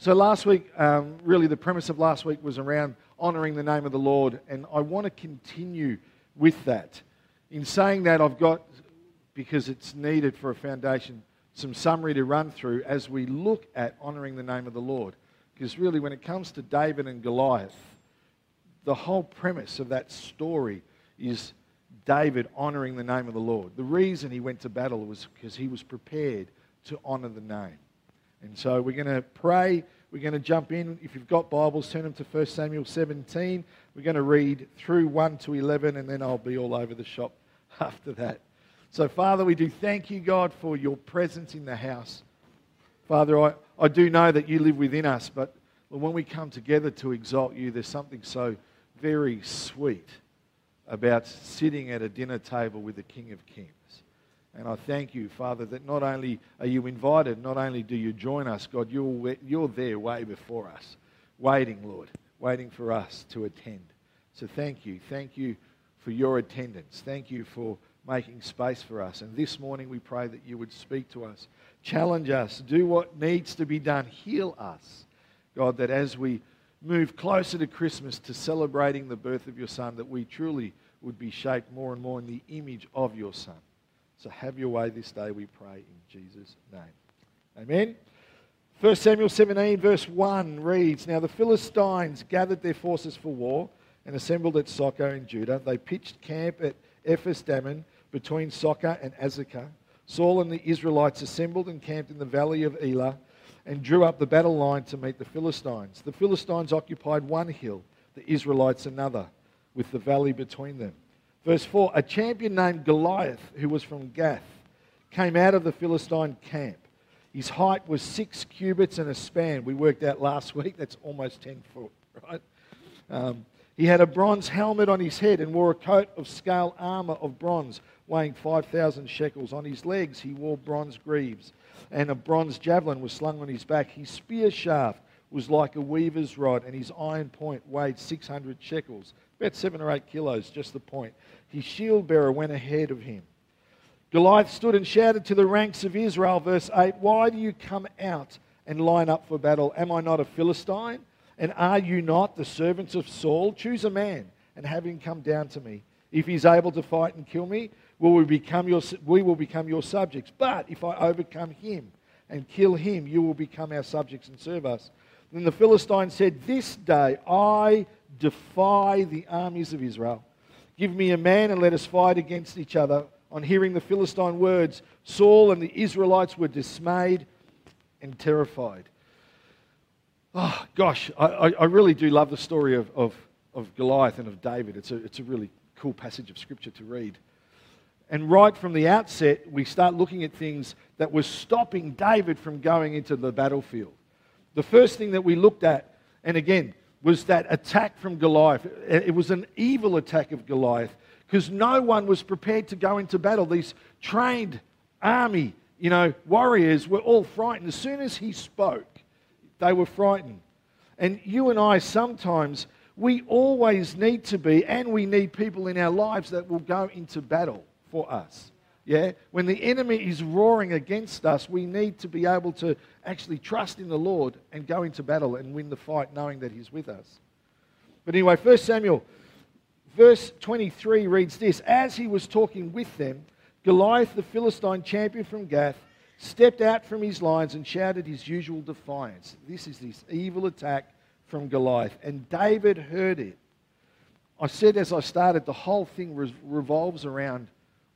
So last week, um, really the premise of last week was around honouring the name of the Lord, and I want to continue with that. In saying that, I've got, because it's needed for a foundation, some summary to run through as we look at honouring the name of the Lord. Because really, when it comes to David and Goliath, the whole premise of that story is David honouring the name of the Lord. The reason he went to battle was because he was prepared to honour the name. And so we're going to pray. We're going to jump in. If you've got Bibles, turn them to 1 Samuel 17. We're going to read through 1 to 11, and then I'll be all over the shop after that. So, Father, we do thank you, God, for your presence in the house. Father, I, I do know that you live within us, but when we come together to exalt you, there's something so very sweet about sitting at a dinner table with the King of Kings. And I thank you, Father, that not only are you invited, not only do you join us, God, you're, you're there way before us, waiting, Lord, waiting for us to attend. So thank you. Thank you for your attendance. Thank you for making space for us. And this morning we pray that you would speak to us, challenge us, do what needs to be done, heal us. God, that as we move closer to Christmas, to celebrating the birth of your Son, that we truly would be shaped more and more in the image of your Son. So have your way this day, we pray in Jesus' name. Amen. 1 Samuel 17, verse 1 reads Now the Philistines gathered their forces for war and assembled at Socoh in Judah. They pitched camp at Ephes Dammim between Socoh and Azekah. Saul and the Israelites assembled and camped in the valley of Elah and drew up the battle line to meet the Philistines. The Philistines occupied one hill, the Israelites another, with the valley between them. Verse 4 A champion named Goliath, who was from Gath, came out of the Philistine camp. His height was six cubits and a span. We worked out last week, that's almost 10 foot, right? Um, he had a bronze helmet on his head and wore a coat of scale armor of bronze, weighing 5,000 shekels. On his legs, he wore bronze greaves, and a bronze javelin was slung on his back. His spear shaft was like a weaver's rod, and his iron point weighed 600 shekels, about seven or eight kilos, just the point. His shield bearer went ahead of him. Goliath stood and shouted to the ranks of Israel, verse 8 Why do you come out and line up for battle? Am I not a Philistine? And are you not the servants of Saul? Choose a man and have him come down to me. If he's able to fight and kill me, will we, become your, we will become your subjects. But if I overcome him and kill him, you will become our subjects and serve us. Then the Philistine said, This day I defy the armies of Israel. Give me a man and let us fight against each other. On hearing the Philistine words, Saul and the Israelites were dismayed and terrified. Oh, gosh, I, I really do love the story of, of, of Goliath and of David. It's a, it's a really cool passage of scripture to read. And right from the outset, we start looking at things that were stopping David from going into the battlefield. The first thing that we looked at, and again, was that attack from Goliath. It was an evil attack of Goliath because no one was prepared to go into battle. These trained army, you know, warriors were all frightened. As soon as he spoke, they were frightened. And you and I sometimes, we always need to be, and we need people in our lives that will go into battle for us. Yeah? When the enemy is roaring against us, we need to be able to actually trust in the Lord and go into battle and win the fight knowing that He's with us. But anyway, 1 Samuel, verse 23 reads this As he was talking with them, Goliath, the Philistine champion from Gath, stepped out from his lines and shouted his usual defiance. This is this evil attack from Goliath. And David heard it. I said as I started, the whole thing revolves around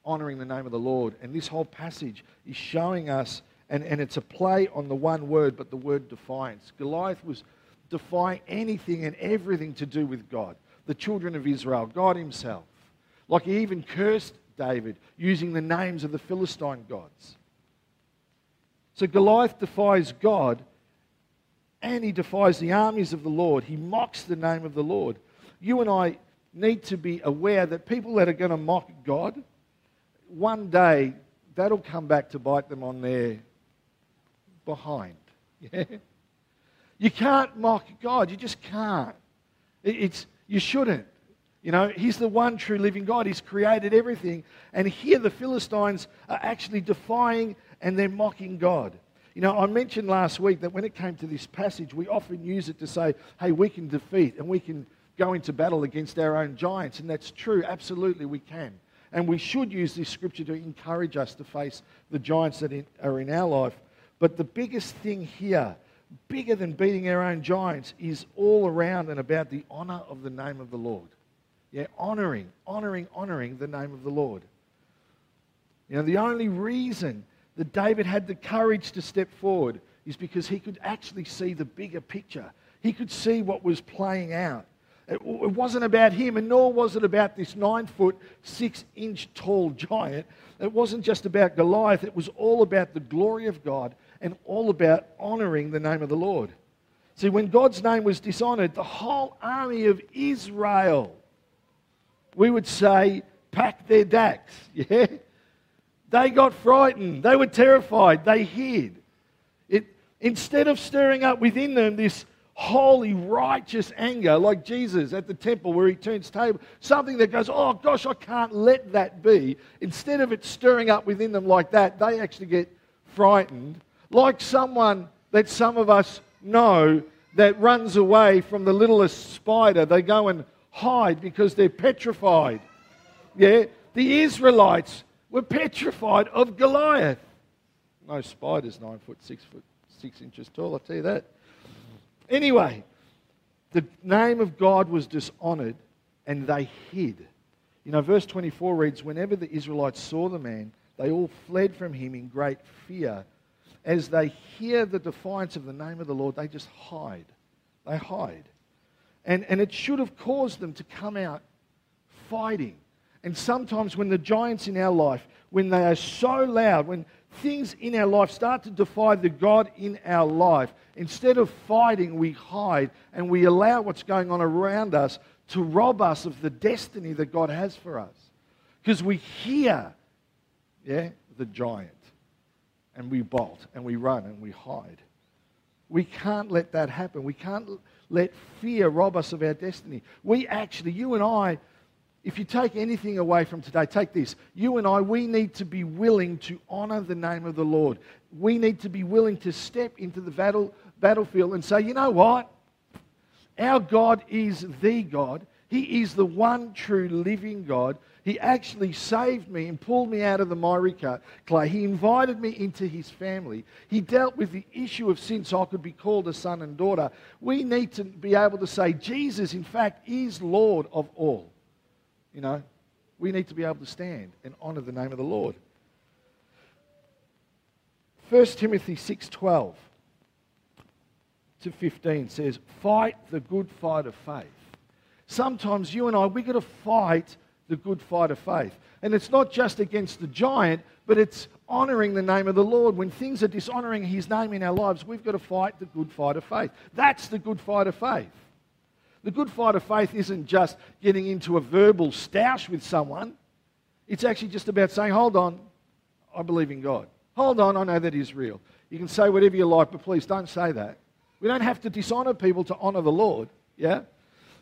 honoring the name of the Lord. And this whole passage is showing us, and, and it's a play on the one word, but the word defiance. Goliath was defying anything and everything to do with God, the children of Israel, God Himself. Like he even cursed David using the names of the Philistine gods. So Goliath defies God and he defies the armies of the Lord. He mocks the name of the Lord. You and I need to be aware that people that are going to mock God, one day that'll come back to bite them on their behind. You can't mock God. You just can't. It's, you shouldn't. You know, He's the one true living God. He's created everything. And here the Philistines are actually defying and they're mocking God. You know, I mentioned last week that when it came to this passage, we often use it to say, hey, we can defeat and we can go into battle against our own giants. And that's true. Absolutely, we can. And we should use this scripture to encourage us to face the giants that are in our life. But the biggest thing here, bigger than beating our own giants, is all around and about the honor of the name of the Lord. Yeah, honoring, honoring, honoring the name of the Lord. You know, the only reason that David had the courage to step forward is because he could actually see the bigger picture. He could see what was playing out. It, it wasn't about him, and nor was it about this nine foot, six inch tall giant. It wasn't just about Goliath, it was all about the glory of God and all about honoring the name of the Lord. See, when God's name was dishonored, the whole army of Israel, we would say, packed their dacks. Yeah? They got frightened. They were terrified. They hid. It, instead of stirring up within them this holy, righteous anger, like Jesus at the temple where he turns table, something that goes, oh gosh, I can't let that be. Instead of it stirring up within them like that, they actually get frightened, like someone that some of us know that runs away from the littlest spider. They go and hide because they're petrified. Yeah? The Israelites were petrified of Goliath. No spider's nine foot, six foot, six inches tall, I'll tell you that. Anyway, the name of God was dishonored and they hid. You know, verse 24 reads Whenever the Israelites saw the man, they all fled from him in great fear. As they hear the defiance of the name of the Lord, they just hide. They hide. And, and it should have caused them to come out fighting. And sometimes when the giants in our life, when they are so loud, when things in our life start to defy the God in our life, instead of fighting, we hide and we allow what's going on around us to rob us of the destiny that God has for us. Because we hear, yeah, the giant and we bolt and we run and we hide. We can't let that happen. We can't let fear rob us of our destiny. We actually, you and I, if you take anything away from today, take this. You and I, we need to be willing to honor the name of the Lord. We need to be willing to step into the battle, battlefield and say, you know what? Our God is the God. He is the one true living God. He actually saved me and pulled me out of the miry clay. He invited me into his family. He dealt with the issue of sin so I could be called a son and daughter. We need to be able to say, Jesus, in fact, is Lord of all. You know, we need to be able to stand and honor the name of the Lord. 1 Timothy 6:12 to 15 says, "Fight the good fight of faith." Sometimes you and I we got to fight the good fight of faith. And it's not just against the giant, but it's honoring the name of the Lord. When things are dishonoring his name in our lives, we've got to fight the good fight of faith. That's the good fight of faith. The good fight of faith isn't just getting into a verbal stoush with someone. It's actually just about saying, hold on, I believe in God. Hold on, I know that is real. You can say whatever you like, but please don't say that. We don't have to dishonor people to honor the Lord. Yeah?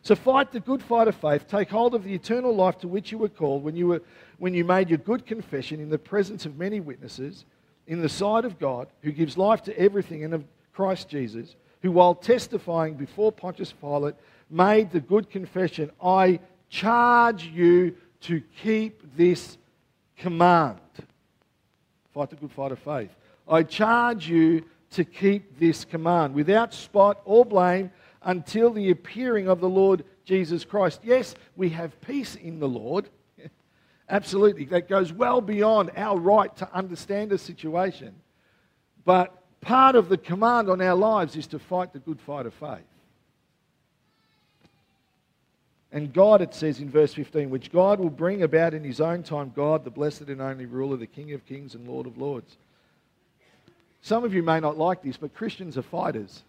So fight the good fight of faith. Take hold of the eternal life to which you were called when you, were, when you made your good confession in the presence of many witnesses, in the sight of God, who gives life to everything, and of Christ Jesus, who, while testifying before Pontius Pilate, made the good confession I charge you to keep this command. Fight the good fight of faith. I charge you to keep this command without spot or blame until the appearing of the Lord Jesus Christ. Yes, we have peace in the Lord. Absolutely. That goes well beyond our right to understand a situation. But part of the command on our lives is to fight the good fight of faith. And God, it says in verse 15, which God will bring about in his own time, God, the blessed and only ruler, the King of kings and Lord of lords. Some of you may not like this, but Christians are fighters.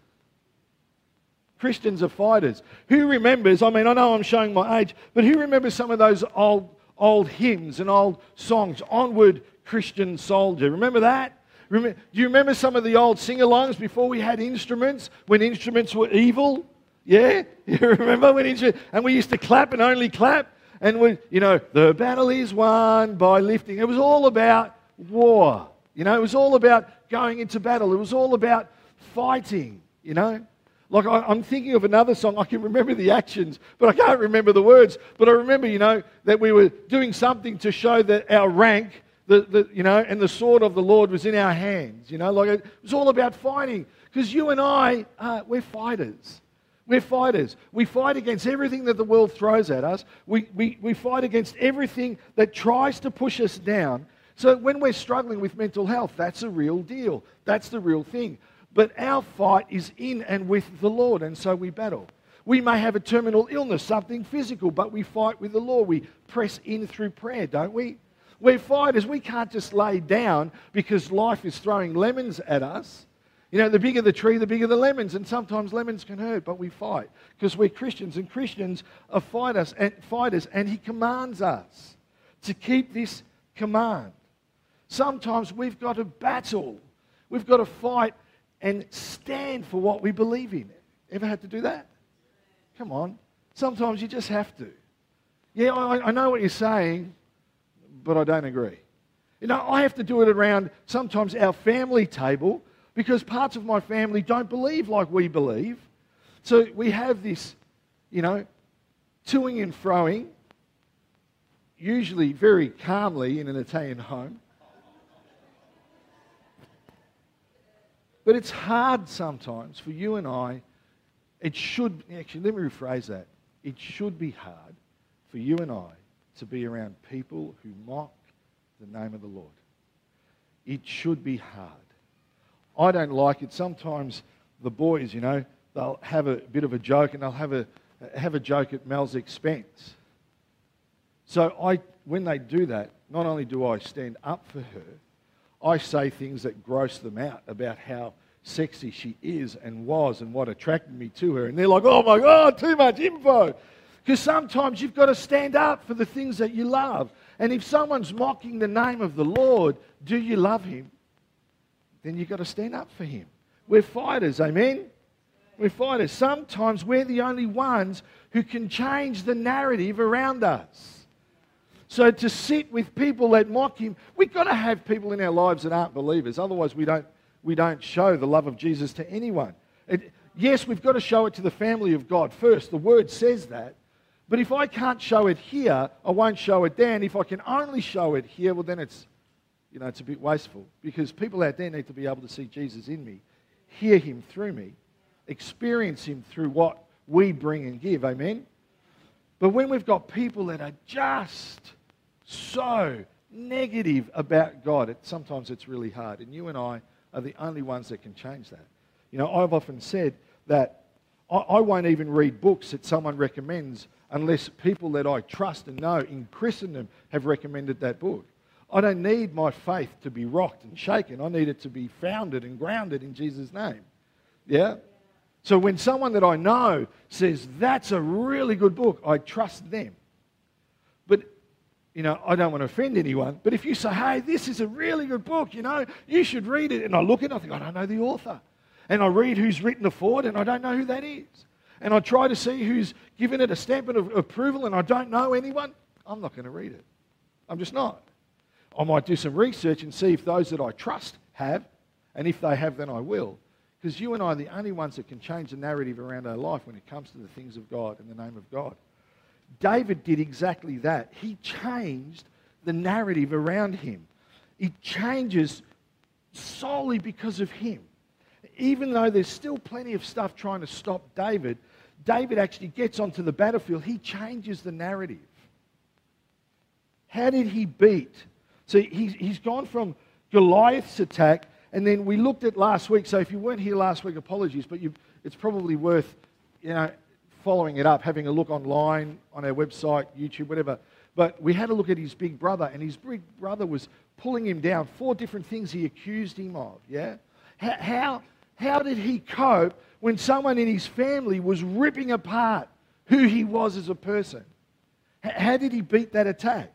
Christians are fighters. Who remembers, I mean, I know I'm showing my age, but who remembers some of those old, old hymns and old songs? Onward, Christian soldier. Remember that? do you remember some of the old sing alongs before we had instruments, when instruments were evil? Yeah? You remember when he, and we used to clap and only clap? And we, you know, the battle is won by lifting. It was all about war. You know, it was all about going into battle. It was all about fighting, you know. Like I, am thinking of another song. I can remember the actions, but I can't remember the words. But I remember, you know, that we were doing something to show that our rank, the, the, you know, and the sword of the Lord was in our hands. You know, like it was all about fighting. Because you and I, uh, we're fighters. We're fighters. We fight against everything that the world throws at us. We, we, we fight against everything that tries to push us down. So when we're struggling with mental health, that's a real deal. That's the real thing. But our fight is in and with the Lord, and so we battle. We may have a terminal illness, something physical, but we fight with the Lord. We press in through prayer, don't we? We're fighters. We can't just lay down because life is throwing lemons at us. You know, the bigger the tree, the bigger the lemons, and sometimes lemons can hurt, but we fight because we're Christians, and Christians are fighters and fighters, and He commands us to keep this command. Sometimes we've got to battle, we've got to fight and stand for what we believe in. Ever had to do that? Come on. Sometimes you just have to. Yeah, I, I know what you're saying, but I don't agree. You know, I have to do it around sometimes our family table because parts of my family don't believe like we believe. So we have this, you know, toing and froing, usually very calmly in an Italian home. But it's hard sometimes for you and I. It should, actually, let me rephrase that. It should be hard for you and I to be around people who mock the name of the Lord. It should be hard. I don't like it. Sometimes the boys, you know, they'll have a bit of a joke and they'll have a, have a joke at Mel's expense. So I, when they do that, not only do I stand up for her, I say things that gross them out about how sexy she is and was and what attracted me to her. And they're like, oh my God, too much info. Because sometimes you've got to stand up for the things that you love. And if someone's mocking the name of the Lord, do you love him? Then you've got to stand up for him. We're fighters, amen? We're fighters. Sometimes we're the only ones who can change the narrative around us. So to sit with people that mock him, we've got to have people in our lives that aren't believers. Otherwise, we don't, we don't show the love of Jesus to anyone. It, yes, we've got to show it to the family of God first. The word says that. But if I can't show it here, I won't show it there. And if I can only show it here, well, then it's, you know, it's a bit wasteful. Because people out there need to be able to see Jesus in me, hear him through me, experience him through what we bring and give. Amen? But when we've got people that are just so negative about God, it, sometimes it's really hard. And you and I are the only ones that can change that. You know, I've often said that I, I won't even read books that someone recommends unless people that I trust and know in Christendom have recommended that book. I don't need my faith to be rocked and shaken. I need it to be founded and grounded in Jesus' name. Yeah? So when someone that I know says, that's a really good book, I trust them. But you know, I don't want to offend anyone, but if you say, hey, this is a really good book, you know, you should read it, and I look at it, I think, I don't know the author. And I read who's written the foreword, and I don't know who that is. And I try to see who's given it a stamp of approval, and I don't know anyone, I'm not going to read it. I'm just not. I might do some research and see if those that I trust have, and if they have, then I will. Because you and I are the only ones that can change the narrative around our life when it comes to the things of God and the name of God. David did exactly that. He changed the narrative around him. It changes solely because of him. Even though there's still plenty of stuff trying to stop David, David actually gets onto the battlefield. He changes the narrative. How did he beat? So he's, he's gone from Goliath's attack, and then we looked at last week. So if you weren't here last week, apologies, but you, it's probably worth you know, following it up, having a look online on our website, YouTube, whatever. But we had a look at his big brother, and his big brother was pulling him down. Four different things he accused him of. Yeah? How, how did he cope when someone in his family was ripping apart who he was as a person? How did he beat that attack?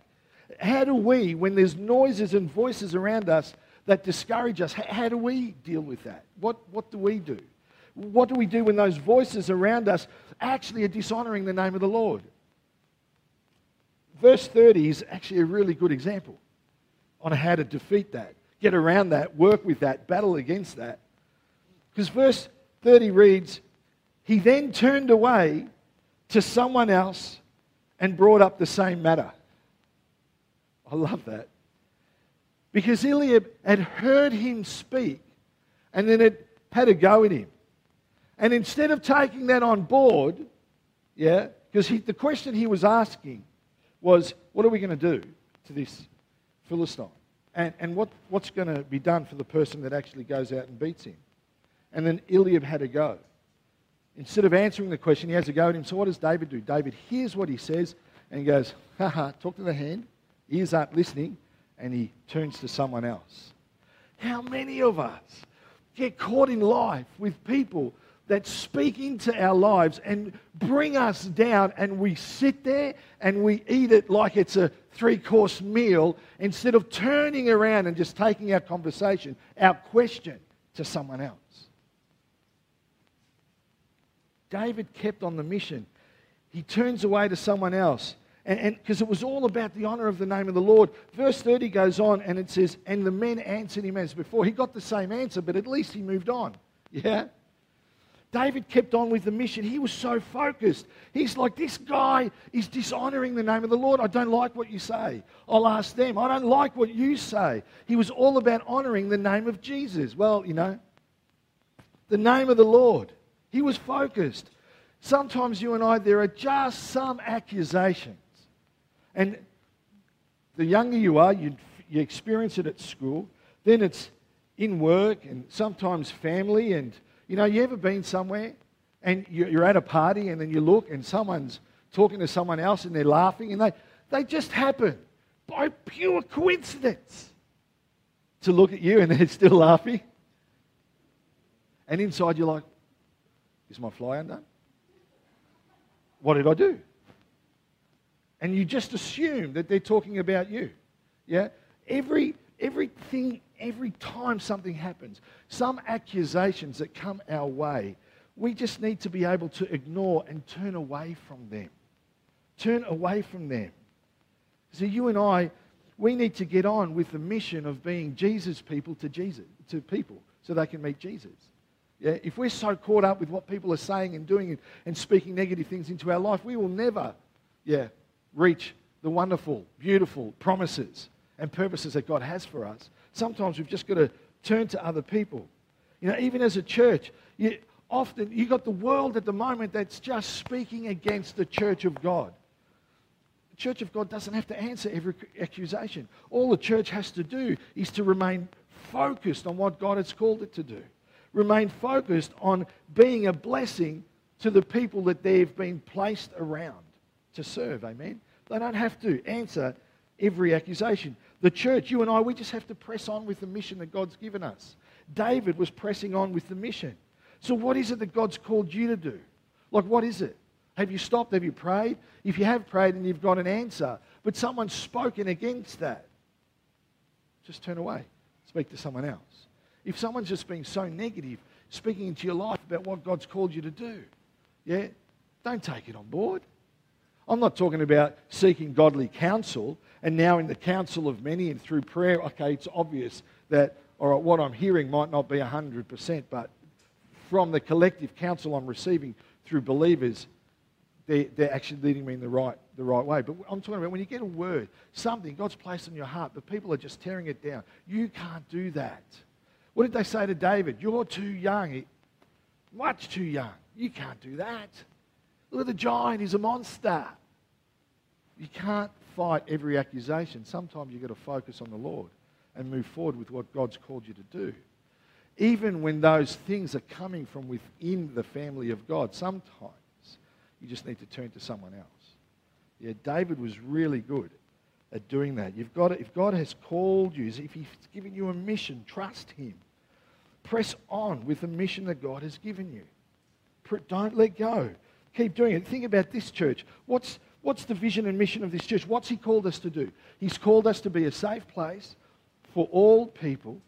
How do we, when there's noises and voices around us that discourage us, how do we deal with that? What, what do we do? What do we do when those voices around us actually are dishonoring the name of the Lord? Verse 30 is actually a really good example on how to defeat that. get around that, work with that, battle against that. Because verse 30 reads, He then turned away to someone else and brought up the same matter. I love that. Because Eliab had heard him speak and then it had a go at him. And instead of taking that on board, yeah, because the question he was asking was, What are we going to do to this Philistine? And, and what, what's going to be done for the person that actually goes out and beats him? And then Eliab had a go. Instead of answering the question, he has a go at him. So what does David do? David hears what he says and he goes, ha ha, talk to the hand, ears aren't listening, and he turns to someone else. How many of us get caught in life with people that speak into our lives and bring us down, and we sit there and we eat it like it's a three course meal instead of turning around and just taking our conversation, our question to someone else? David kept on the mission. He turns away to someone else. And because it was all about the honor of the name of the Lord. Verse 30 goes on and it says, And the men answered him as before. He got the same answer, but at least he moved on. Yeah? David kept on with the mission. He was so focused. He's like, This guy is dishonoring the name of the Lord. I don't like what you say. I'll ask them. I don't like what you say. He was all about honoring the name of Jesus. Well, you know, the name of the Lord. He was focused. Sometimes you and I, there are just some accusations. And the younger you are, you, you experience it at school, then it's in work and sometimes family. And, you know, you ever been somewhere and you're at a party and then you look and someone's talking to someone else and they're laughing and they, they just happen by pure coincidence to look at you and they're still laughing. And inside you're like, is my fly undone? What did I do? And you just assume that they're talking about you. Yeah? Every, everything, every time something happens, some accusations that come our way, we just need to be able to ignore and turn away from them. Turn away from them. So you and I, we need to get on with the mission of being Jesus people to Jesus, to people, so they can meet Jesus. Yeah, if we're so caught up with what people are saying and doing and, and speaking negative things into our life, we will never, yeah, reach the wonderful, beautiful promises and purposes that God has for us. Sometimes we've just got to turn to other people. You know, even as a church, you, often you've got the world at the moment that's just speaking against the church of God. The church of God doesn't have to answer every accusation. All the church has to do is to remain focused on what God has called it to do remain focused on being a blessing to the people that they've been placed around to serve. Amen. They don't have to answer every accusation. The church, you and I, we just have to press on with the mission that God's given us. David was pressing on with the mission. So, what is it that God's called you to do? Like, what is it? Have you stopped? Have you prayed? If you have prayed and you've got an answer, but someone's spoken against that, just turn away. Speak to someone else. If someone's just being so negative, speaking into your life about what God's called you to do, yeah, don't take it on board. I'm not talking about seeking godly counsel and now in the counsel of many and through prayer, okay, it's obvious that, all right, what I'm hearing might not be 100%, but from the collective counsel I'm receiving through believers, they're, they're actually leading me in the right, the right way. But I'm talking about when you get a word, something God's placed in your heart, but people are just tearing it down. You can't do that. What did they say to David? You're too young. Much too young. You can't do that. Look at the giant. He's a monster. You can't fight every accusation. Sometimes you've got to focus on the Lord and move forward with what God's called you to do. Even when those things are coming from within the family of God, sometimes you just need to turn to someone else. Yeah, David was really good at doing that. You've got to, if God has called you, if He's given you a mission, trust Him. Press on with the mission that God has given you. Don't let go. Keep doing it. Think about this church. What's, what's the vision and mission of this church? What's He called us to do? He's called us to be a safe place for all people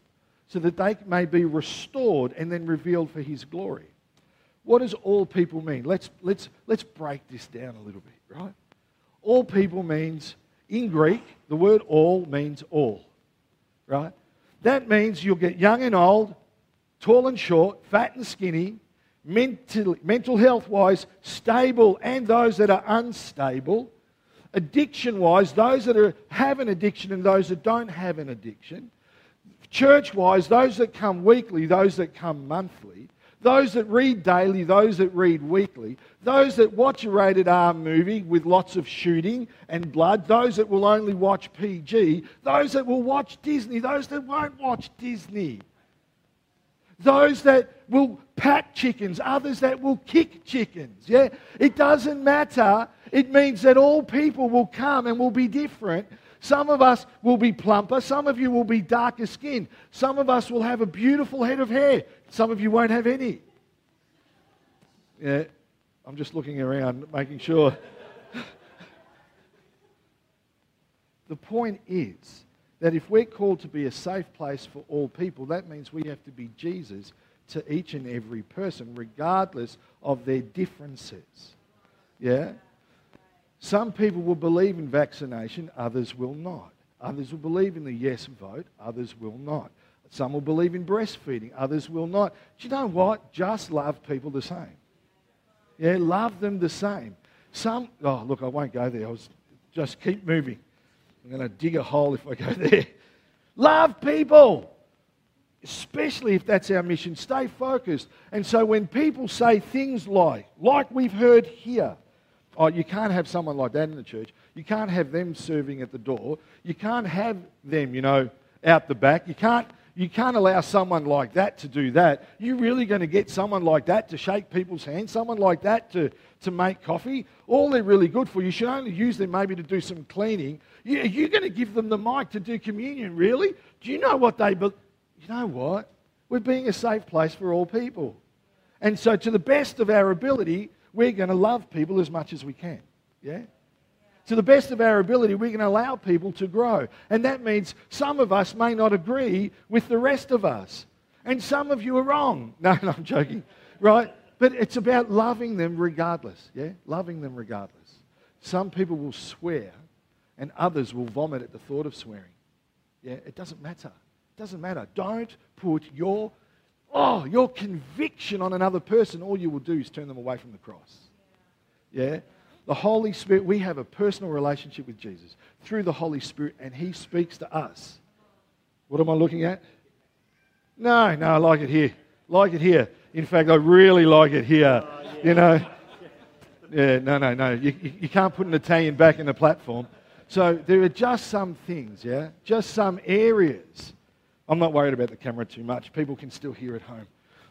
so that they may be restored and then revealed for His glory. What does all people mean? Let's, let's, let's break this down a little bit, right? All people means, in Greek, the word all means all, right? That means you'll get young and old, tall and short, fat and skinny, mental, mental health wise, stable, and those that are unstable. Addiction wise, those that are, have an addiction and those that don't have an addiction. Church wise, those that come weekly, those that come monthly. Those that read daily, those that read weekly, those that watch a rated R movie with lots of shooting and blood, those that will only watch PG, those that will watch Disney, those that won't watch Disney, those that will pat chickens, others that will kick chickens. Yeah? It doesn't matter. It means that all people will come and will be different. Some of us will be plumper. Some of you will be darker skinned. Some of us will have a beautiful head of hair. Some of you won't have any. Yeah, I'm just looking around, making sure. the point is that if we're called to be a safe place for all people, that means we have to be Jesus to each and every person, regardless of their differences. Yeah? Some people will believe in vaccination, others will not. Others will believe in the yes vote, others will not. Some will believe in breastfeeding, others will not. Do you know what? Just love people the same. Yeah, love them the same. Some, oh, look, I won't go there. I was, just keep moving. I'm going to dig a hole if I go there. Love people, especially if that's our mission. Stay focused. And so when people say things like, like we've heard here, Oh, you can't have someone like that in the church. You can't have them serving at the door. You can't have them, you know, out the back. You can't, you can't allow someone like that to do that. You're really going to get someone like that to shake people's hands, someone like that to, to make coffee. All they're really good for. You should only use them maybe to do some cleaning. You, you're going to give them the mic to do communion, really? Do you know what they... But you know what? We're being a safe place for all people. And so, to the best of our ability, we're going to love people as much as we can. Yeah? To the best of our ability, we can allow people to grow. And that means some of us may not agree with the rest of us. And some of you are wrong. No, no, I'm joking. Right? But it's about loving them regardless. Yeah? Loving them regardless. Some people will swear and others will vomit at the thought of swearing. Yeah? It doesn't matter. It doesn't matter. Don't put your oh, your conviction on another person, all you will do is turn them away from the cross. Yeah? The Holy Spirit, we have a personal relationship with Jesus through the Holy Spirit, and He speaks to us. What am I looking at? No, no, I like it here. Like it here. In fact, I really like it here. Yeah. You know? Yeah, no, no, no. You, you can't put an Italian back in the platform. So there are just some things, yeah? Just some areas I'm not worried about the camera too much. People can still hear at home.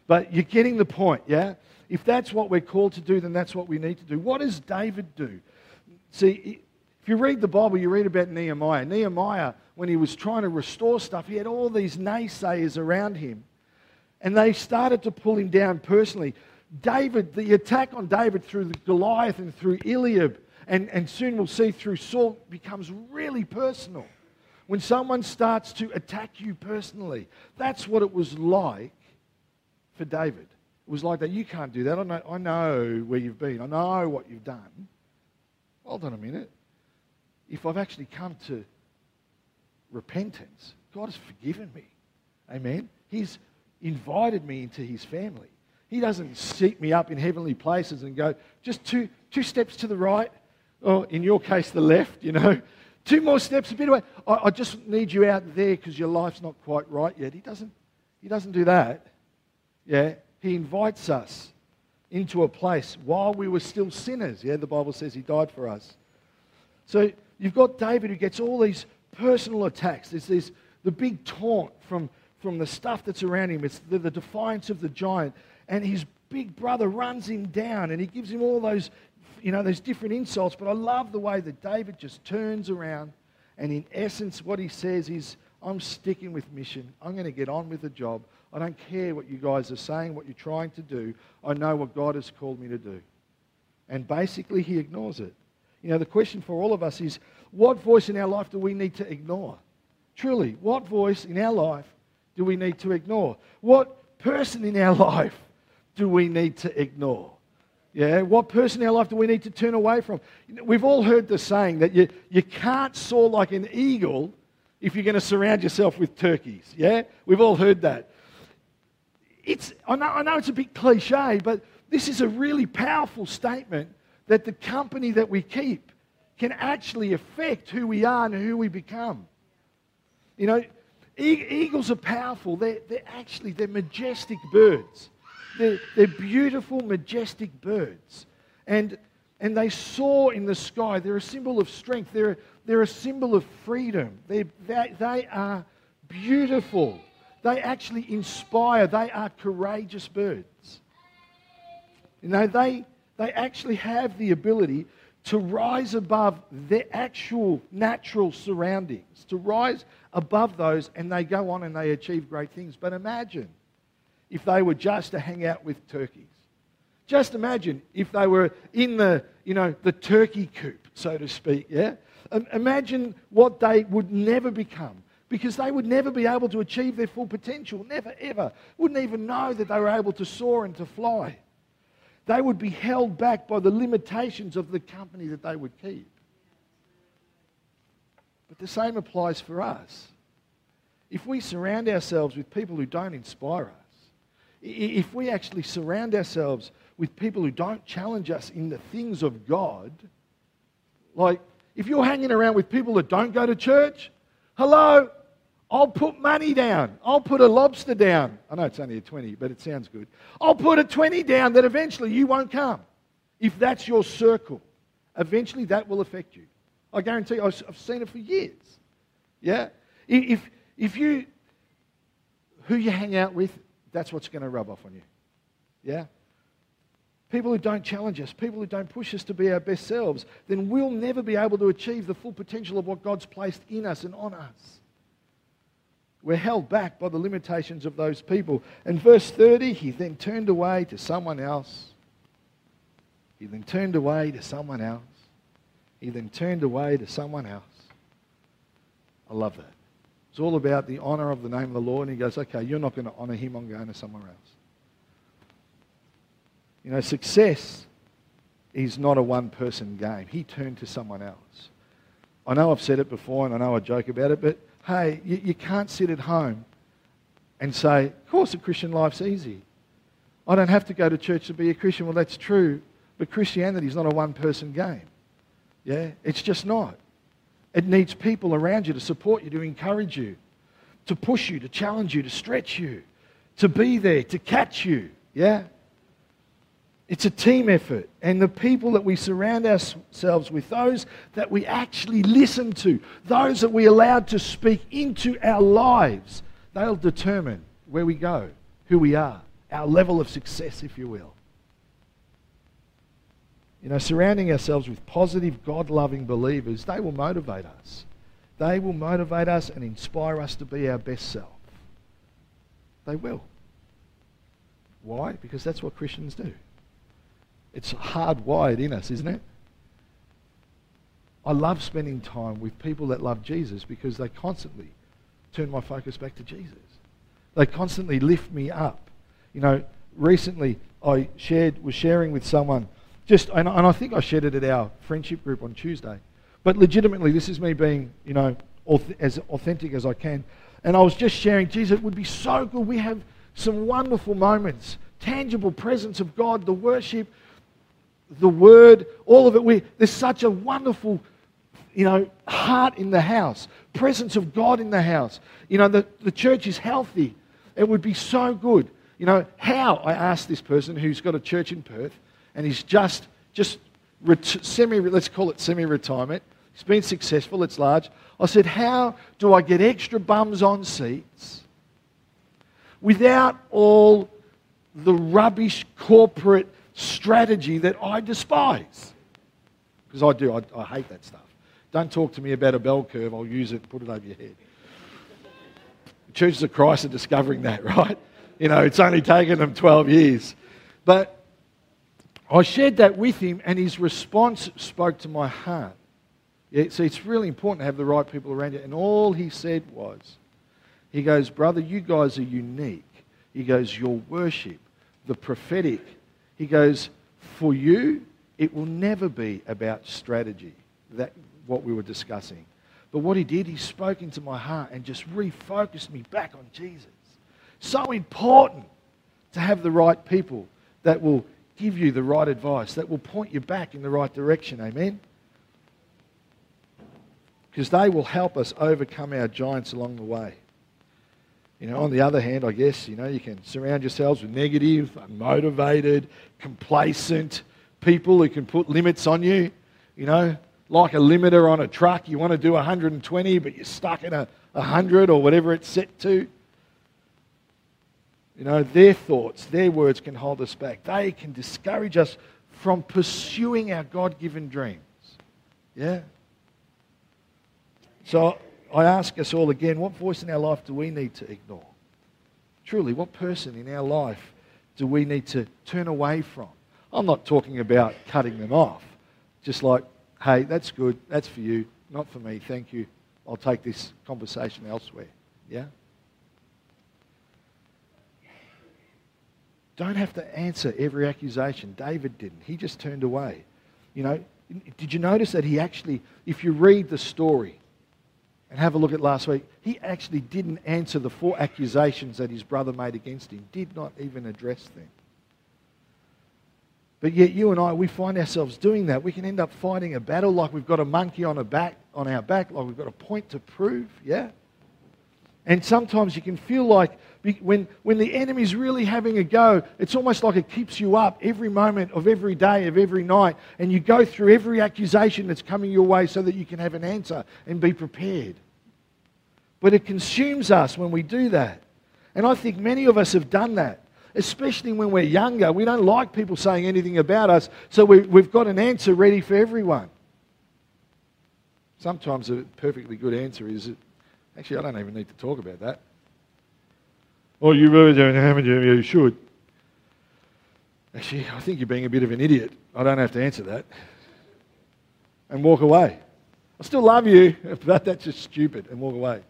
But you're getting the point, yeah? If that's what we're called to do, then that's what we need to do. What does David do? See, if you read the Bible, you read about Nehemiah. Nehemiah, when he was trying to restore stuff, he had all these naysayers around him. And they started to pull him down personally. David, the attack on David through Goliath and through Eliab, and, and soon we'll see through Saul, becomes really personal when someone starts to attack you personally. That's what it was like for David. Was like that. You can't do that. I know, I know where you've been. I know what you've done. Hold on a minute. If I've actually come to repentance, God has forgiven me. Amen. He's invited me into his family. He doesn't seat me up in heavenly places and go, just two, two steps to the right, or in your case, the left, you know. Two more steps, a bit away. I, I just need you out there because your life's not quite right yet. He doesn't, he doesn't do that. Yeah, he invites us into a place while we were still sinners. Yeah, the Bible says he died for us. So you've got David who gets all these personal attacks. There's this, the big taunt from, from the stuff that's around him. It's the, the defiance of the giant. And his big brother runs him down and he gives him all those you know, there's different insults, but I love the way that David just turns around and, in essence, what he says is, I'm sticking with mission. I'm going to get on with the job. I don't care what you guys are saying, what you're trying to do. I know what God has called me to do. And basically, he ignores it. You know, the question for all of us is what voice in our life do we need to ignore? Truly, what voice in our life do we need to ignore? What person in our life do we need to ignore? Yeah, what person in our life do we need to turn away from? We've all heard the saying that you, you can't soar like an eagle if you're going to surround yourself with turkeys. Yeah? We've all heard that. It's, I, know, I know it's a bit cliche, but this is a really powerful statement that the company that we keep can actually affect who we are and who we become. You know, eagles are powerful. They're, they're actually, they're majestic birds. They're, they're beautiful, majestic birds. And, and they soar in the sky. They're a symbol of strength. They're, they're a symbol of freedom. They, they, they are beautiful. They actually inspire. They are courageous birds. You know, they, they actually have the ability to rise above their actual natural surroundings, to rise above those, and they go on and they achieve great things. But imagine if they were just to hang out with turkeys. Just imagine if they were in the, you know, the turkey coop, so to speak, yeah? Imagine what they would never become because they would never be able to achieve their full potential. Never, ever. Wouldn't even know that they were able to soar and to fly. They would be held back by the limitations of the company that they would keep. But the same applies for us. If we surround ourselves with people who don't inspire us, if we actually surround ourselves with people who don't challenge us in the things of God, like if you're hanging around with people that don't go to church, hello, I'll put money down. I'll put a lobster down. I know it's only a 20, but it sounds good. I'll put a 20 down that eventually you won't come. If that's your circle, eventually that will affect you. I guarantee you, I've seen it for years. Yeah? If, if you, who you hang out with, that's what's going to rub off on you. Yeah? People who don't challenge us, people who don't push us to be our best selves, then we'll never be able to achieve the full potential of what God's placed in us and on us. We're held back by the limitations of those people. And verse 30, he then turned away to someone else. He then turned away to someone else. He then turned away to someone else. I love that. It's all about the honor of the name of the Lord. And he goes, okay, you're not going to honor him. I'm going to somewhere else. You know, success is not a one person game. He turned to someone else. I know I've said it before and I know I joke about it, but hey, you, you can't sit at home and say, of course, a Christian life's easy. I don't have to go to church to be a Christian. Well, that's true, but Christianity is not a one person game. Yeah, it's just not. It needs people around you to support you, to encourage you, to push you, to challenge you, to stretch you, to be there, to catch you. Yeah? It's a team effort. And the people that we surround ourselves with, those that we actually listen to, those that we allow to speak into our lives, they'll determine where we go, who we are, our level of success, if you will. You know, surrounding ourselves with positive, God loving believers, they will motivate us. They will motivate us and inspire us to be our best self. They will. Why? Because that's what Christians do. It's hardwired in us, isn't it? I love spending time with people that love Jesus because they constantly turn my focus back to Jesus. They constantly lift me up. You know, recently I shared was sharing with someone just and, and I think I shared it at our friendship group on Tuesday. But legitimately, this is me being, you know, as authentic as I can. And I was just sharing, Jesus, it would be so good. We have some wonderful moments, tangible presence of God, the worship, the word, all of it. We, there's such a wonderful, you know, heart in the house, presence of God in the house. You know, the, the church is healthy. It would be so good. You know, how, I asked this person who's got a church in Perth, and he's just, just ret- semi, let's call it semi-retirement. He's been successful, it's large. I said, how do I get extra bums on seats without all the rubbish corporate strategy that I despise. Because I do, I, I, hate that stuff. Don't talk to me about a bell curve, I'll use it put it over your head. The Churches of Christ are discovering that, right? You know, it's only taken them 12 years. But I shared that with him, and his response spoke to my heart. Yeah, so it's really important to have the right people around you. And all he said was, he goes, Brother, you guys are unique. He goes, Your worship, the prophetic, he goes, For you, it will never be about strategy, that, what we were discussing. But what he did, he spoke into my heart and just refocused me back on Jesus. So important to have the right people that will give you the right advice, that will point you back in the right direction. Amen? Because they will help us overcome our giants along the way. You know, on the other hand, I guess, you know, you can surround yourselves with negative, unmotivated, complacent people who can put limits on you. You know, like a limiter on a truck. You want to do 120, but you're stuck in a 100 or whatever it's set to. You know, their thoughts, their words can hold us back. They can discourage us from pursuing our God given dreams. Yeah? So I ask us all again what voice in our life do we need to ignore? Truly, what person in our life do we need to turn away from? I'm not talking about cutting them off. Just like, hey, that's good, that's for you, not for me, thank you. I'll take this conversation elsewhere. Yeah? Don't have to answer every accusation. David didn't. He just turned away. You know, did you notice that he actually, if you read the story and have a look at last week, he actually didn't answer the four accusations that his brother made against him, did not even address them. But yet you and I, we find ourselves doing that. We can end up fighting a battle like we've got a monkey on, a back, on our back, like we've got a point to prove, yeah? And sometimes you can feel like when, when the enemy's really having a go, it's almost like it keeps you up every moment of every day, of every night, and you go through every accusation that's coming your way so that you can have an answer and be prepared. But it consumes us when we do that. And I think many of us have done that especially when we're younger. We don't like people saying anything about us, so we, we've got an answer ready for everyone. Sometimes a perfectly good answer is actually, I don't even need to talk about that. Oh, you really don't have it, you should. Actually, I think you're being a bit of an idiot. I don't have to answer that. And walk away. I still love you, but that's just stupid, and walk away.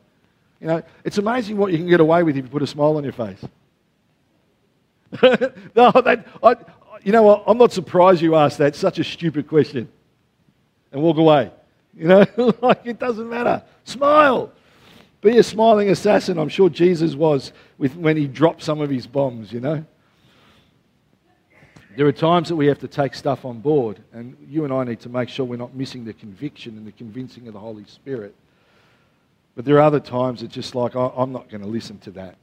You know, it's amazing what you can get away with if you put a smile on your face. no, that, I, you know what? I'm not surprised you asked that. Such a stupid question. And walk away. You know, like it doesn't matter. Smile. Be a smiling assassin. I'm sure Jesus was with, when he dropped some of his bombs, you know. There are times that we have to take stuff on board, and you and I need to make sure we're not missing the conviction and the convincing of the Holy Spirit. But there are other times it's just like, I'm not going to listen to that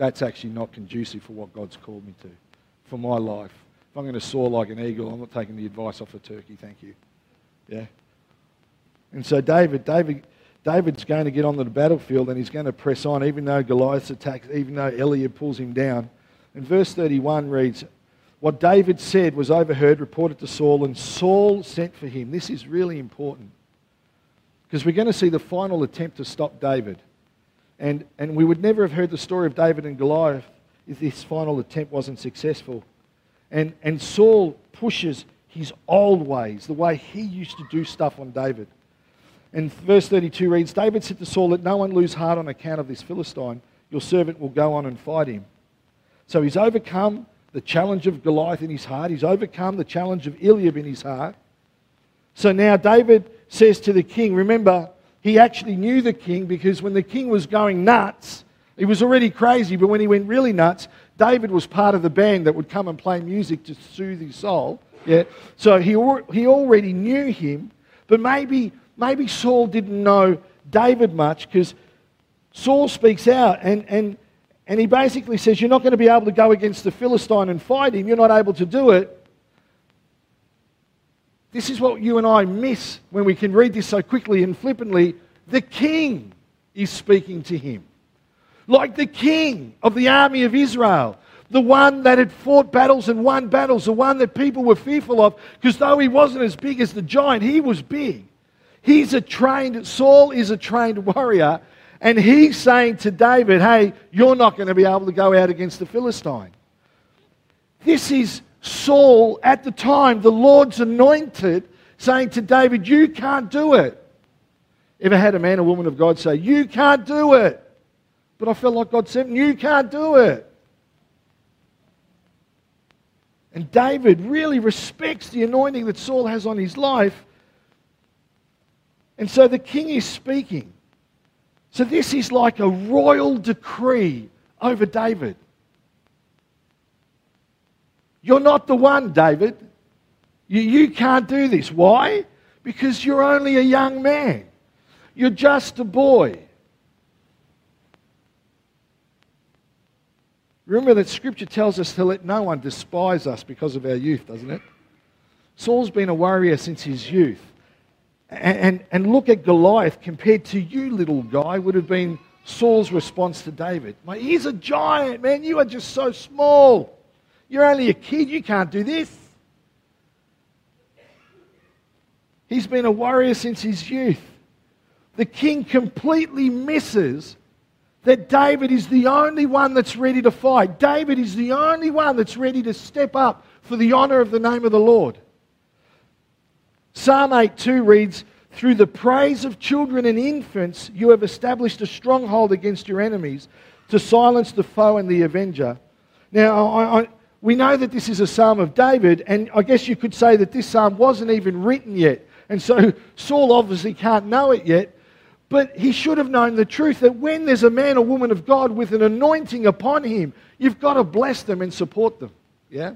that's actually not conducive for what God's called me to, for my life. If I'm going to soar like an eagle, I'm not taking the advice off a turkey, thank you. Yeah? And so David, David, David's going to get onto the battlefield and he's going to press on, even though Goliath attacks, even though Eliab pulls him down. And verse 31 reads, What David said was overheard, reported to Saul, and Saul sent for him. This is really important because we're going to see the final attempt to stop David. And, and we would never have heard the story of David and Goliath if this final attempt wasn't successful. And, and Saul pushes his old ways, the way he used to do stuff on David. And verse 32 reads David said to Saul, Let no one lose heart on account of this Philistine. Your servant will go on and fight him. So he's overcome the challenge of Goliath in his heart, he's overcome the challenge of Eliab in his heart. So now David says to the king, Remember, he actually knew the king because when the king was going nuts, he was already crazy, but when he went really nuts, David was part of the band that would come and play music to soothe his soul. Yeah. So he, he already knew him, but maybe, maybe Saul didn't know David much because Saul speaks out and, and, and he basically says, You're not going to be able to go against the Philistine and fight him. You're not able to do it. This is what you and I miss when we can read this so quickly and flippantly. The king is speaking to him. Like the king of the army of Israel, the one that had fought battles and won battles, the one that people were fearful of, because though he wasn't as big as the giant, he was big. He's a trained, Saul is a trained warrior, and he's saying to David, Hey, you're not going to be able to go out against the Philistine. This is Saul, at the time, the Lord's anointed, saying to David, You can't do it. Ever had a man or woman of God say, You can't do it? But I felt like God said, You can't do it. And David really respects the anointing that Saul has on his life. And so the king is speaking. So this is like a royal decree over David. You're not the one, David. You, you can't do this. Why? Because you're only a young man. You're just a boy. Remember that scripture tells us to let no one despise us because of our youth, doesn't it? Saul's been a warrior since his youth. And, and, and look at Goliath compared to you, little guy, would have been Saul's response to David. He's a giant, man. You are just so small. You're only a kid. You can't do this. He's been a warrior since his youth. The king completely misses that David is the only one that's ready to fight. David is the only one that's ready to step up for the honor of the name of the Lord. Psalm 8 2 reads, Through the praise of children and infants, you have established a stronghold against your enemies to silence the foe and the avenger. Now, I, I, we know that this is a psalm of David, and I guess you could say that this psalm wasn't even written yet. And so Saul obviously can't know it yet, but he should have known the truth that when there's a man or woman of God with an anointing upon him, you've got to bless them and support them. Yeah?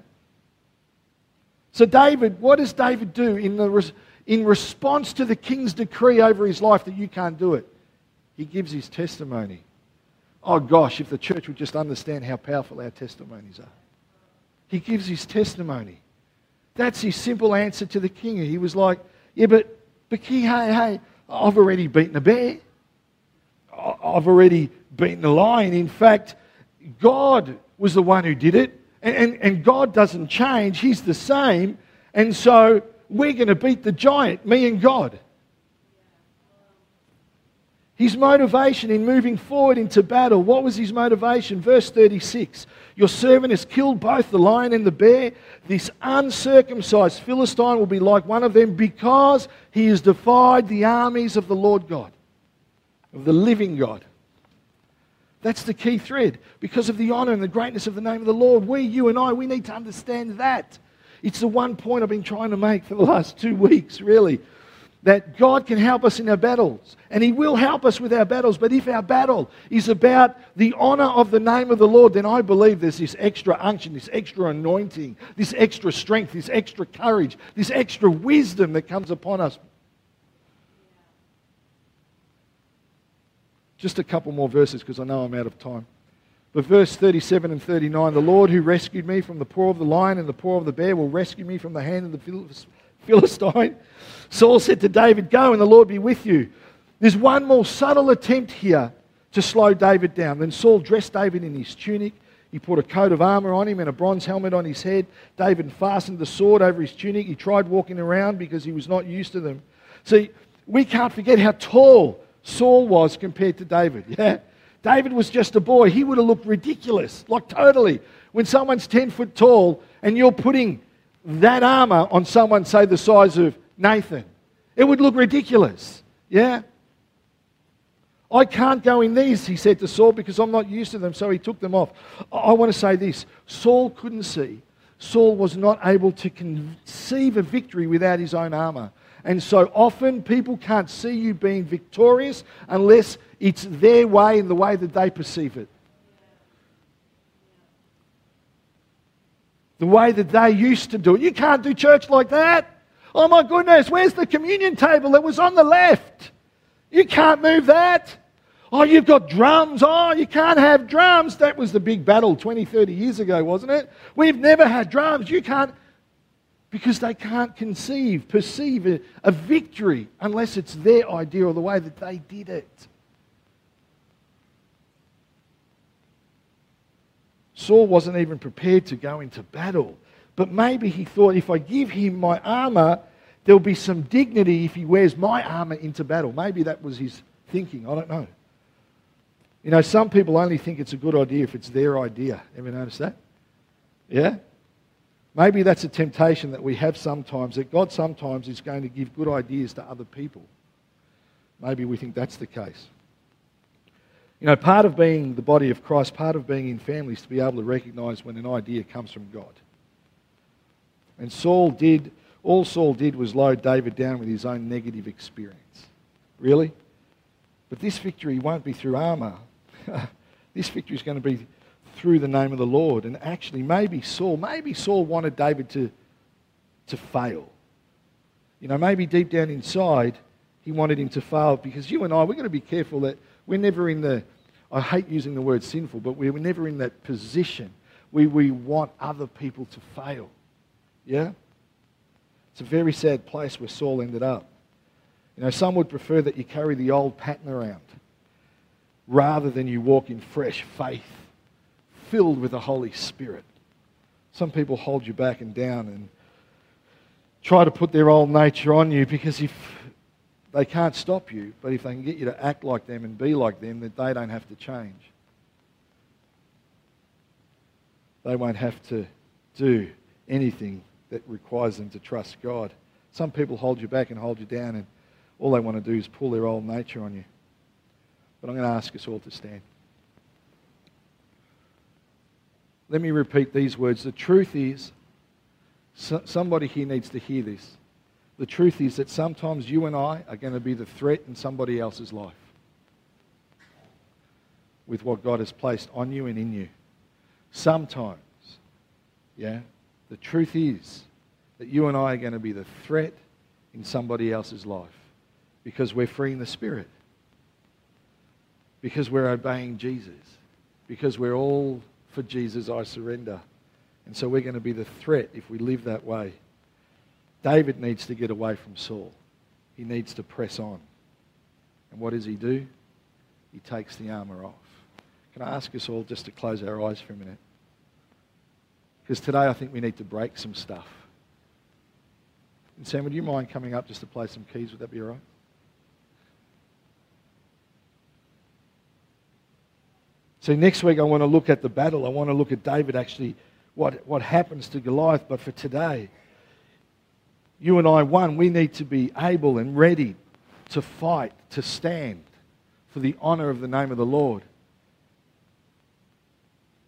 So, David, what does David do in, the, in response to the king's decree over his life that you can't do it? He gives his testimony. Oh gosh, if the church would just understand how powerful our testimonies are. He gives his testimony. That's his simple answer to the king. He was like, Yeah, but, but hey, hey, I've already beaten a bear. I've already beaten a lion. In fact, God was the one who did it. And, and, and God doesn't change, He's the same. And so we're going to beat the giant, me and God. His motivation in moving forward into battle, what was his motivation? Verse 36 Your servant has killed both the lion and the bear. This uncircumcised Philistine will be like one of them because he has defied the armies of the Lord God, of the living God. That's the key thread. Because of the honor and the greatness of the name of the Lord, we, you and I, we need to understand that. It's the one point I've been trying to make for the last two weeks, really. That God can help us in our battles. And He will help us with our battles. But if our battle is about the honor of the name of the Lord, then I believe there's this extra unction, this extra anointing, this extra strength, this extra courage, this extra wisdom that comes upon us Just a couple more verses because I know I'm out of time. But verse 37 and 39 The Lord who rescued me from the paw of the lion and the paw of the bear will rescue me from the hand of the Philistine. Saul said to David, Go and the Lord be with you. There's one more subtle attempt here to slow David down. Then Saul dressed David in his tunic. He put a coat of armor on him and a bronze helmet on his head. David fastened the sword over his tunic. He tried walking around because he was not used to them. See, we can't forget how tall Saul was compared to David. Yeah? David was just a boy. He would have looked ridiculous, like totally. When someone's 10 foot tall and you're putting that armor on someone, say, the size of Nathan, it would look ridiculous. Yeah? I can't go in these, he said to Saul, because I'm not used to them, so he took them off. I want to say this Saul couldn't see. Saul was not able to conceive a victory without his own armor. And so often people can't see you being victorious unless it's their way and the way that they perceive it. The way that they used to do it. You can't do church like that. Oh my goodness, where's the communion table that was on the left? You can't move that. Oh, you've got drums. Oh, you can't have drums. That was the big battle 20, 30 years ago, wasn't it? We've never had drums. You can't because they can't conceive, perceive a, a, victory unless it's their idea or the way that they did it. Saul wasn't even prepared to go into battle, but maybe he thought if I give him my armor, there'll be some dignity if he wears my armor into battle. Maybe that was his thinking. I don't know. You know, some people only think it's a good idea if it's their idea. Ever notice that? Yeah? Maybe that's a temptation that we have sometimes, that God sometimes is going to give good ideas to other people. Maybe we think that's the case. You know, part of being the body of Christ, part of being in family is to be able to recognize when an idea comes from God. And Saul did, all Saul did was load David down with his own negative experience. Really? But this victory won't be through armor. this victory is going to be through the name of the Lord. And actually, maybe Saul, maybe Saul wanted David to, to fail. You know, maybe deep down inside, he wanted him to fail because you and I, we're going to be careful that we're never in the, I hate using the word sinful, but we're never in that position where we want other people to fail. Yeah? It's a very sad place where Saul ended up. You know, some would prefer that you carry the old pattern around rather than you walk in fresh faith, filled with the Holy Spirit. Some people hold you back and down and try to put their old nature on you because if they can't stop you, but if they can get you to act like them and be like them, then they don't have to change. They won't have to do anything that requires them to trust God. Some people hold you back and hold you down, and all they want to do is pull their old nature on you. But I'm going to ask us all to stand. Let me repeat these words. The truth is, somebody here needs to hear this. The truth is that sometimes you and I are going to be the threat in somebody else's life with what God has placed on you and in you. Sometimes, yeah, the truth is that you and I are going to be the threat in somebody else's life because we're freeing the Spirit, because we're obeying Jesus, because we're all for Jesus, I surrender. And so we're going to be the threat if we live that way. David needs to get away from Saul. He needs to press on. And what does he do? He takes the armor off. Can I ask us all just to close our eyes for a minute? Because today I think we need to break some stuff. And Sam, would you mind coming up just to play some keys? Would that be all right? So next week I want to look at the battle. I want to look at David actually, what, what happens to Goliath. But for today, you and I, one, we need to be able and ready to fight, to stand for the honor of the name of the Lord.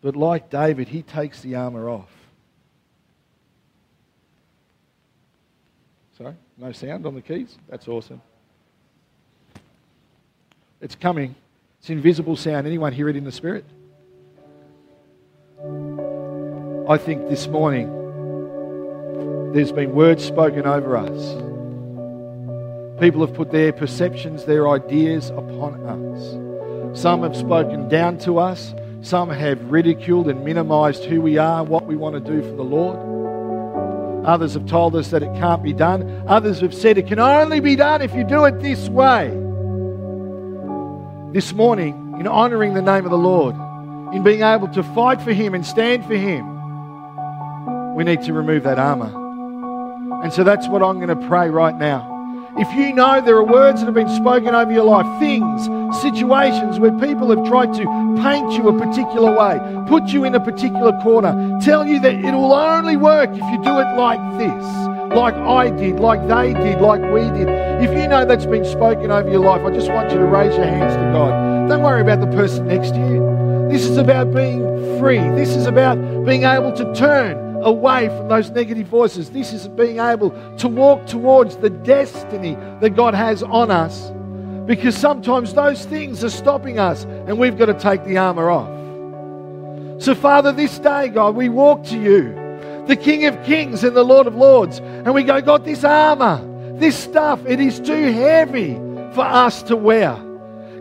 But like David, he takes the armor off. Sorry, no sound on the keys? That's awesome. It's coming. It's invisible sound. Anyone hear it in the spirit? I think this morning there's been words spoken over us. People have put their perceptions, their ideas upon us. Some have spoken down to us. Some have ridiculed and minimized who we are, what we want to do for the Lord. Others have told us that it can't be done. Others have said it can only be done if you do it this way. This morning, in honoring the name of the Lord, in being able to fight for Him and stand for Him, we need to remove that armor. And so that's what I'm going to pray right now. If you know there are words that have been spoken over your life, things, situations where people have tried to paint you a particular way, put you in a particular corner, tell you that it will only work if you do it like this, like I did, like they did, like we did. If you know that's been spoken over your life, I just want you to raise your hands to God. Don't worry about the person next to you. This is about being free. This is about being able to turn away from those negative voices. This is being able to walk towards the destiny that God has on us because sometimes those things are stopping us and we've got to take the armor off. So, Father, this day, God, we walk to you, the King of Kings and the Lord of Lords, and we go, God, this armor, this stuff, it is too heavy for us to wear.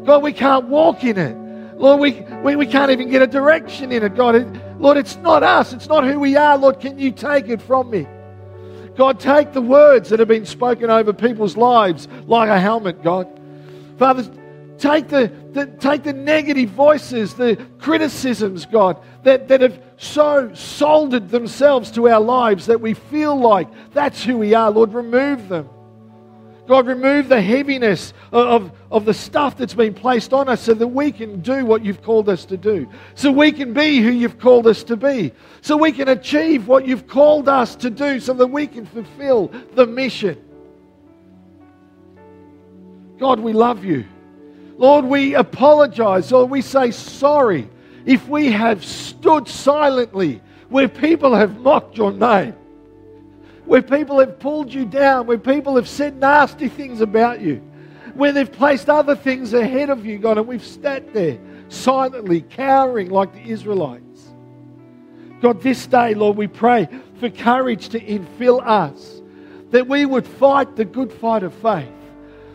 God, we can't walk in it. Lord, we, we, we can't even get a direction in it, God. It, Lord, it's not us. It's not who we are. Lord, can you take it from me? God, take the words that have been spoken over people's lives like a helmet, God. Father, take the, the, take the negative voices, the criticisms, God, that, that have so soldered themselves to our lives that we feel like that's who we are. Lord, remove them. God, remove the heaviness of, of the stuff that's been placed on us so that we can do what you've called us to do. So we can be who you've called us to be. So we can achieve what you've called us to do so that we can fulfill the mission. God, we love you. Lord, we apologize or we say sorry if we have stood silently where people have mocked your name where people have pulled you down, where people have said nasty things about you. where they've placed other things ahead of you, God, and we've sat there silently, cowering like the Israelites. God, this day, Lord, we pray for courage to infill us, that we would fight the good fight of faith,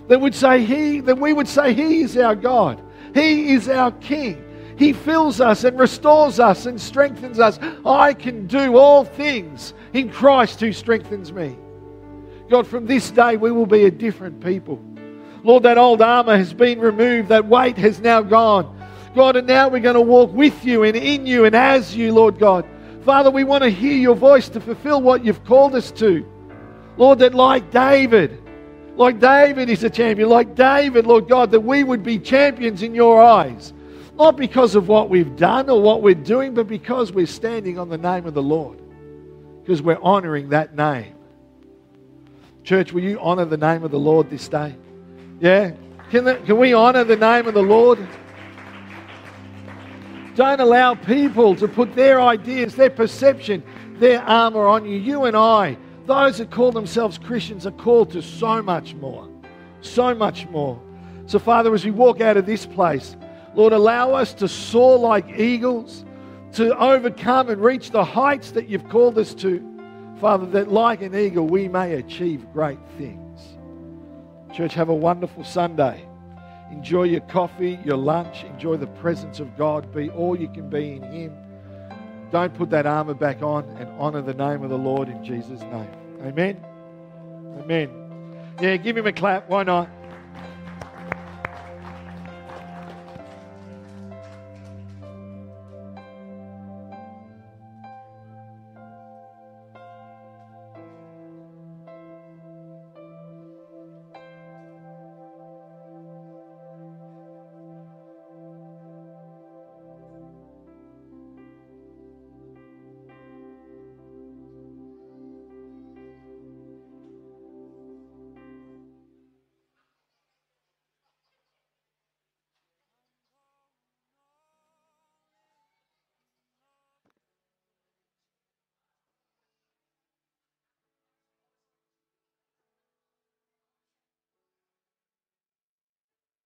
that would say He, that we would say He is our God, He is our King. He fills us and restores us and strengthens us. I can do all things in Christ who strengthens me. God, from this day we will be a different people. Lord, that old armor has been removed, that weight has now gone. God, and now we're going to walk with you and in you and as you, Lord God. Father, we want to hear your voice to fulfill what you've called us to. Lord, that like David, like David is a champion, like David, Lord God, that we would be champions in your eyes. Not because of what we've done or what we're doing, but because we're standing on the name of the Lord. Because we're honoring that name. Church, will you honor the name of the Lord this day? Yeah? Can, the, can we honor the name of the Lord? Don't allow people to put their ideas, their perception, their armor on you. You and I, those that call themselves Christians, are called to so much more. So much more. So, Father, as we walk out of this place, Lord, allow us to soar like eagles, to overcome and reach the heights that you've called us to. Father, that like an eagle, we may achieve great things. Church, have a wonderful Sunday. Enjoy your coffee, your lunch. Enjoy the presence of God. Be all you can be in Him. Don't put that armor back on and honor the name of the Lord in Jesus' name. Amen. Amen. Yeah, give Him a clap. Why not?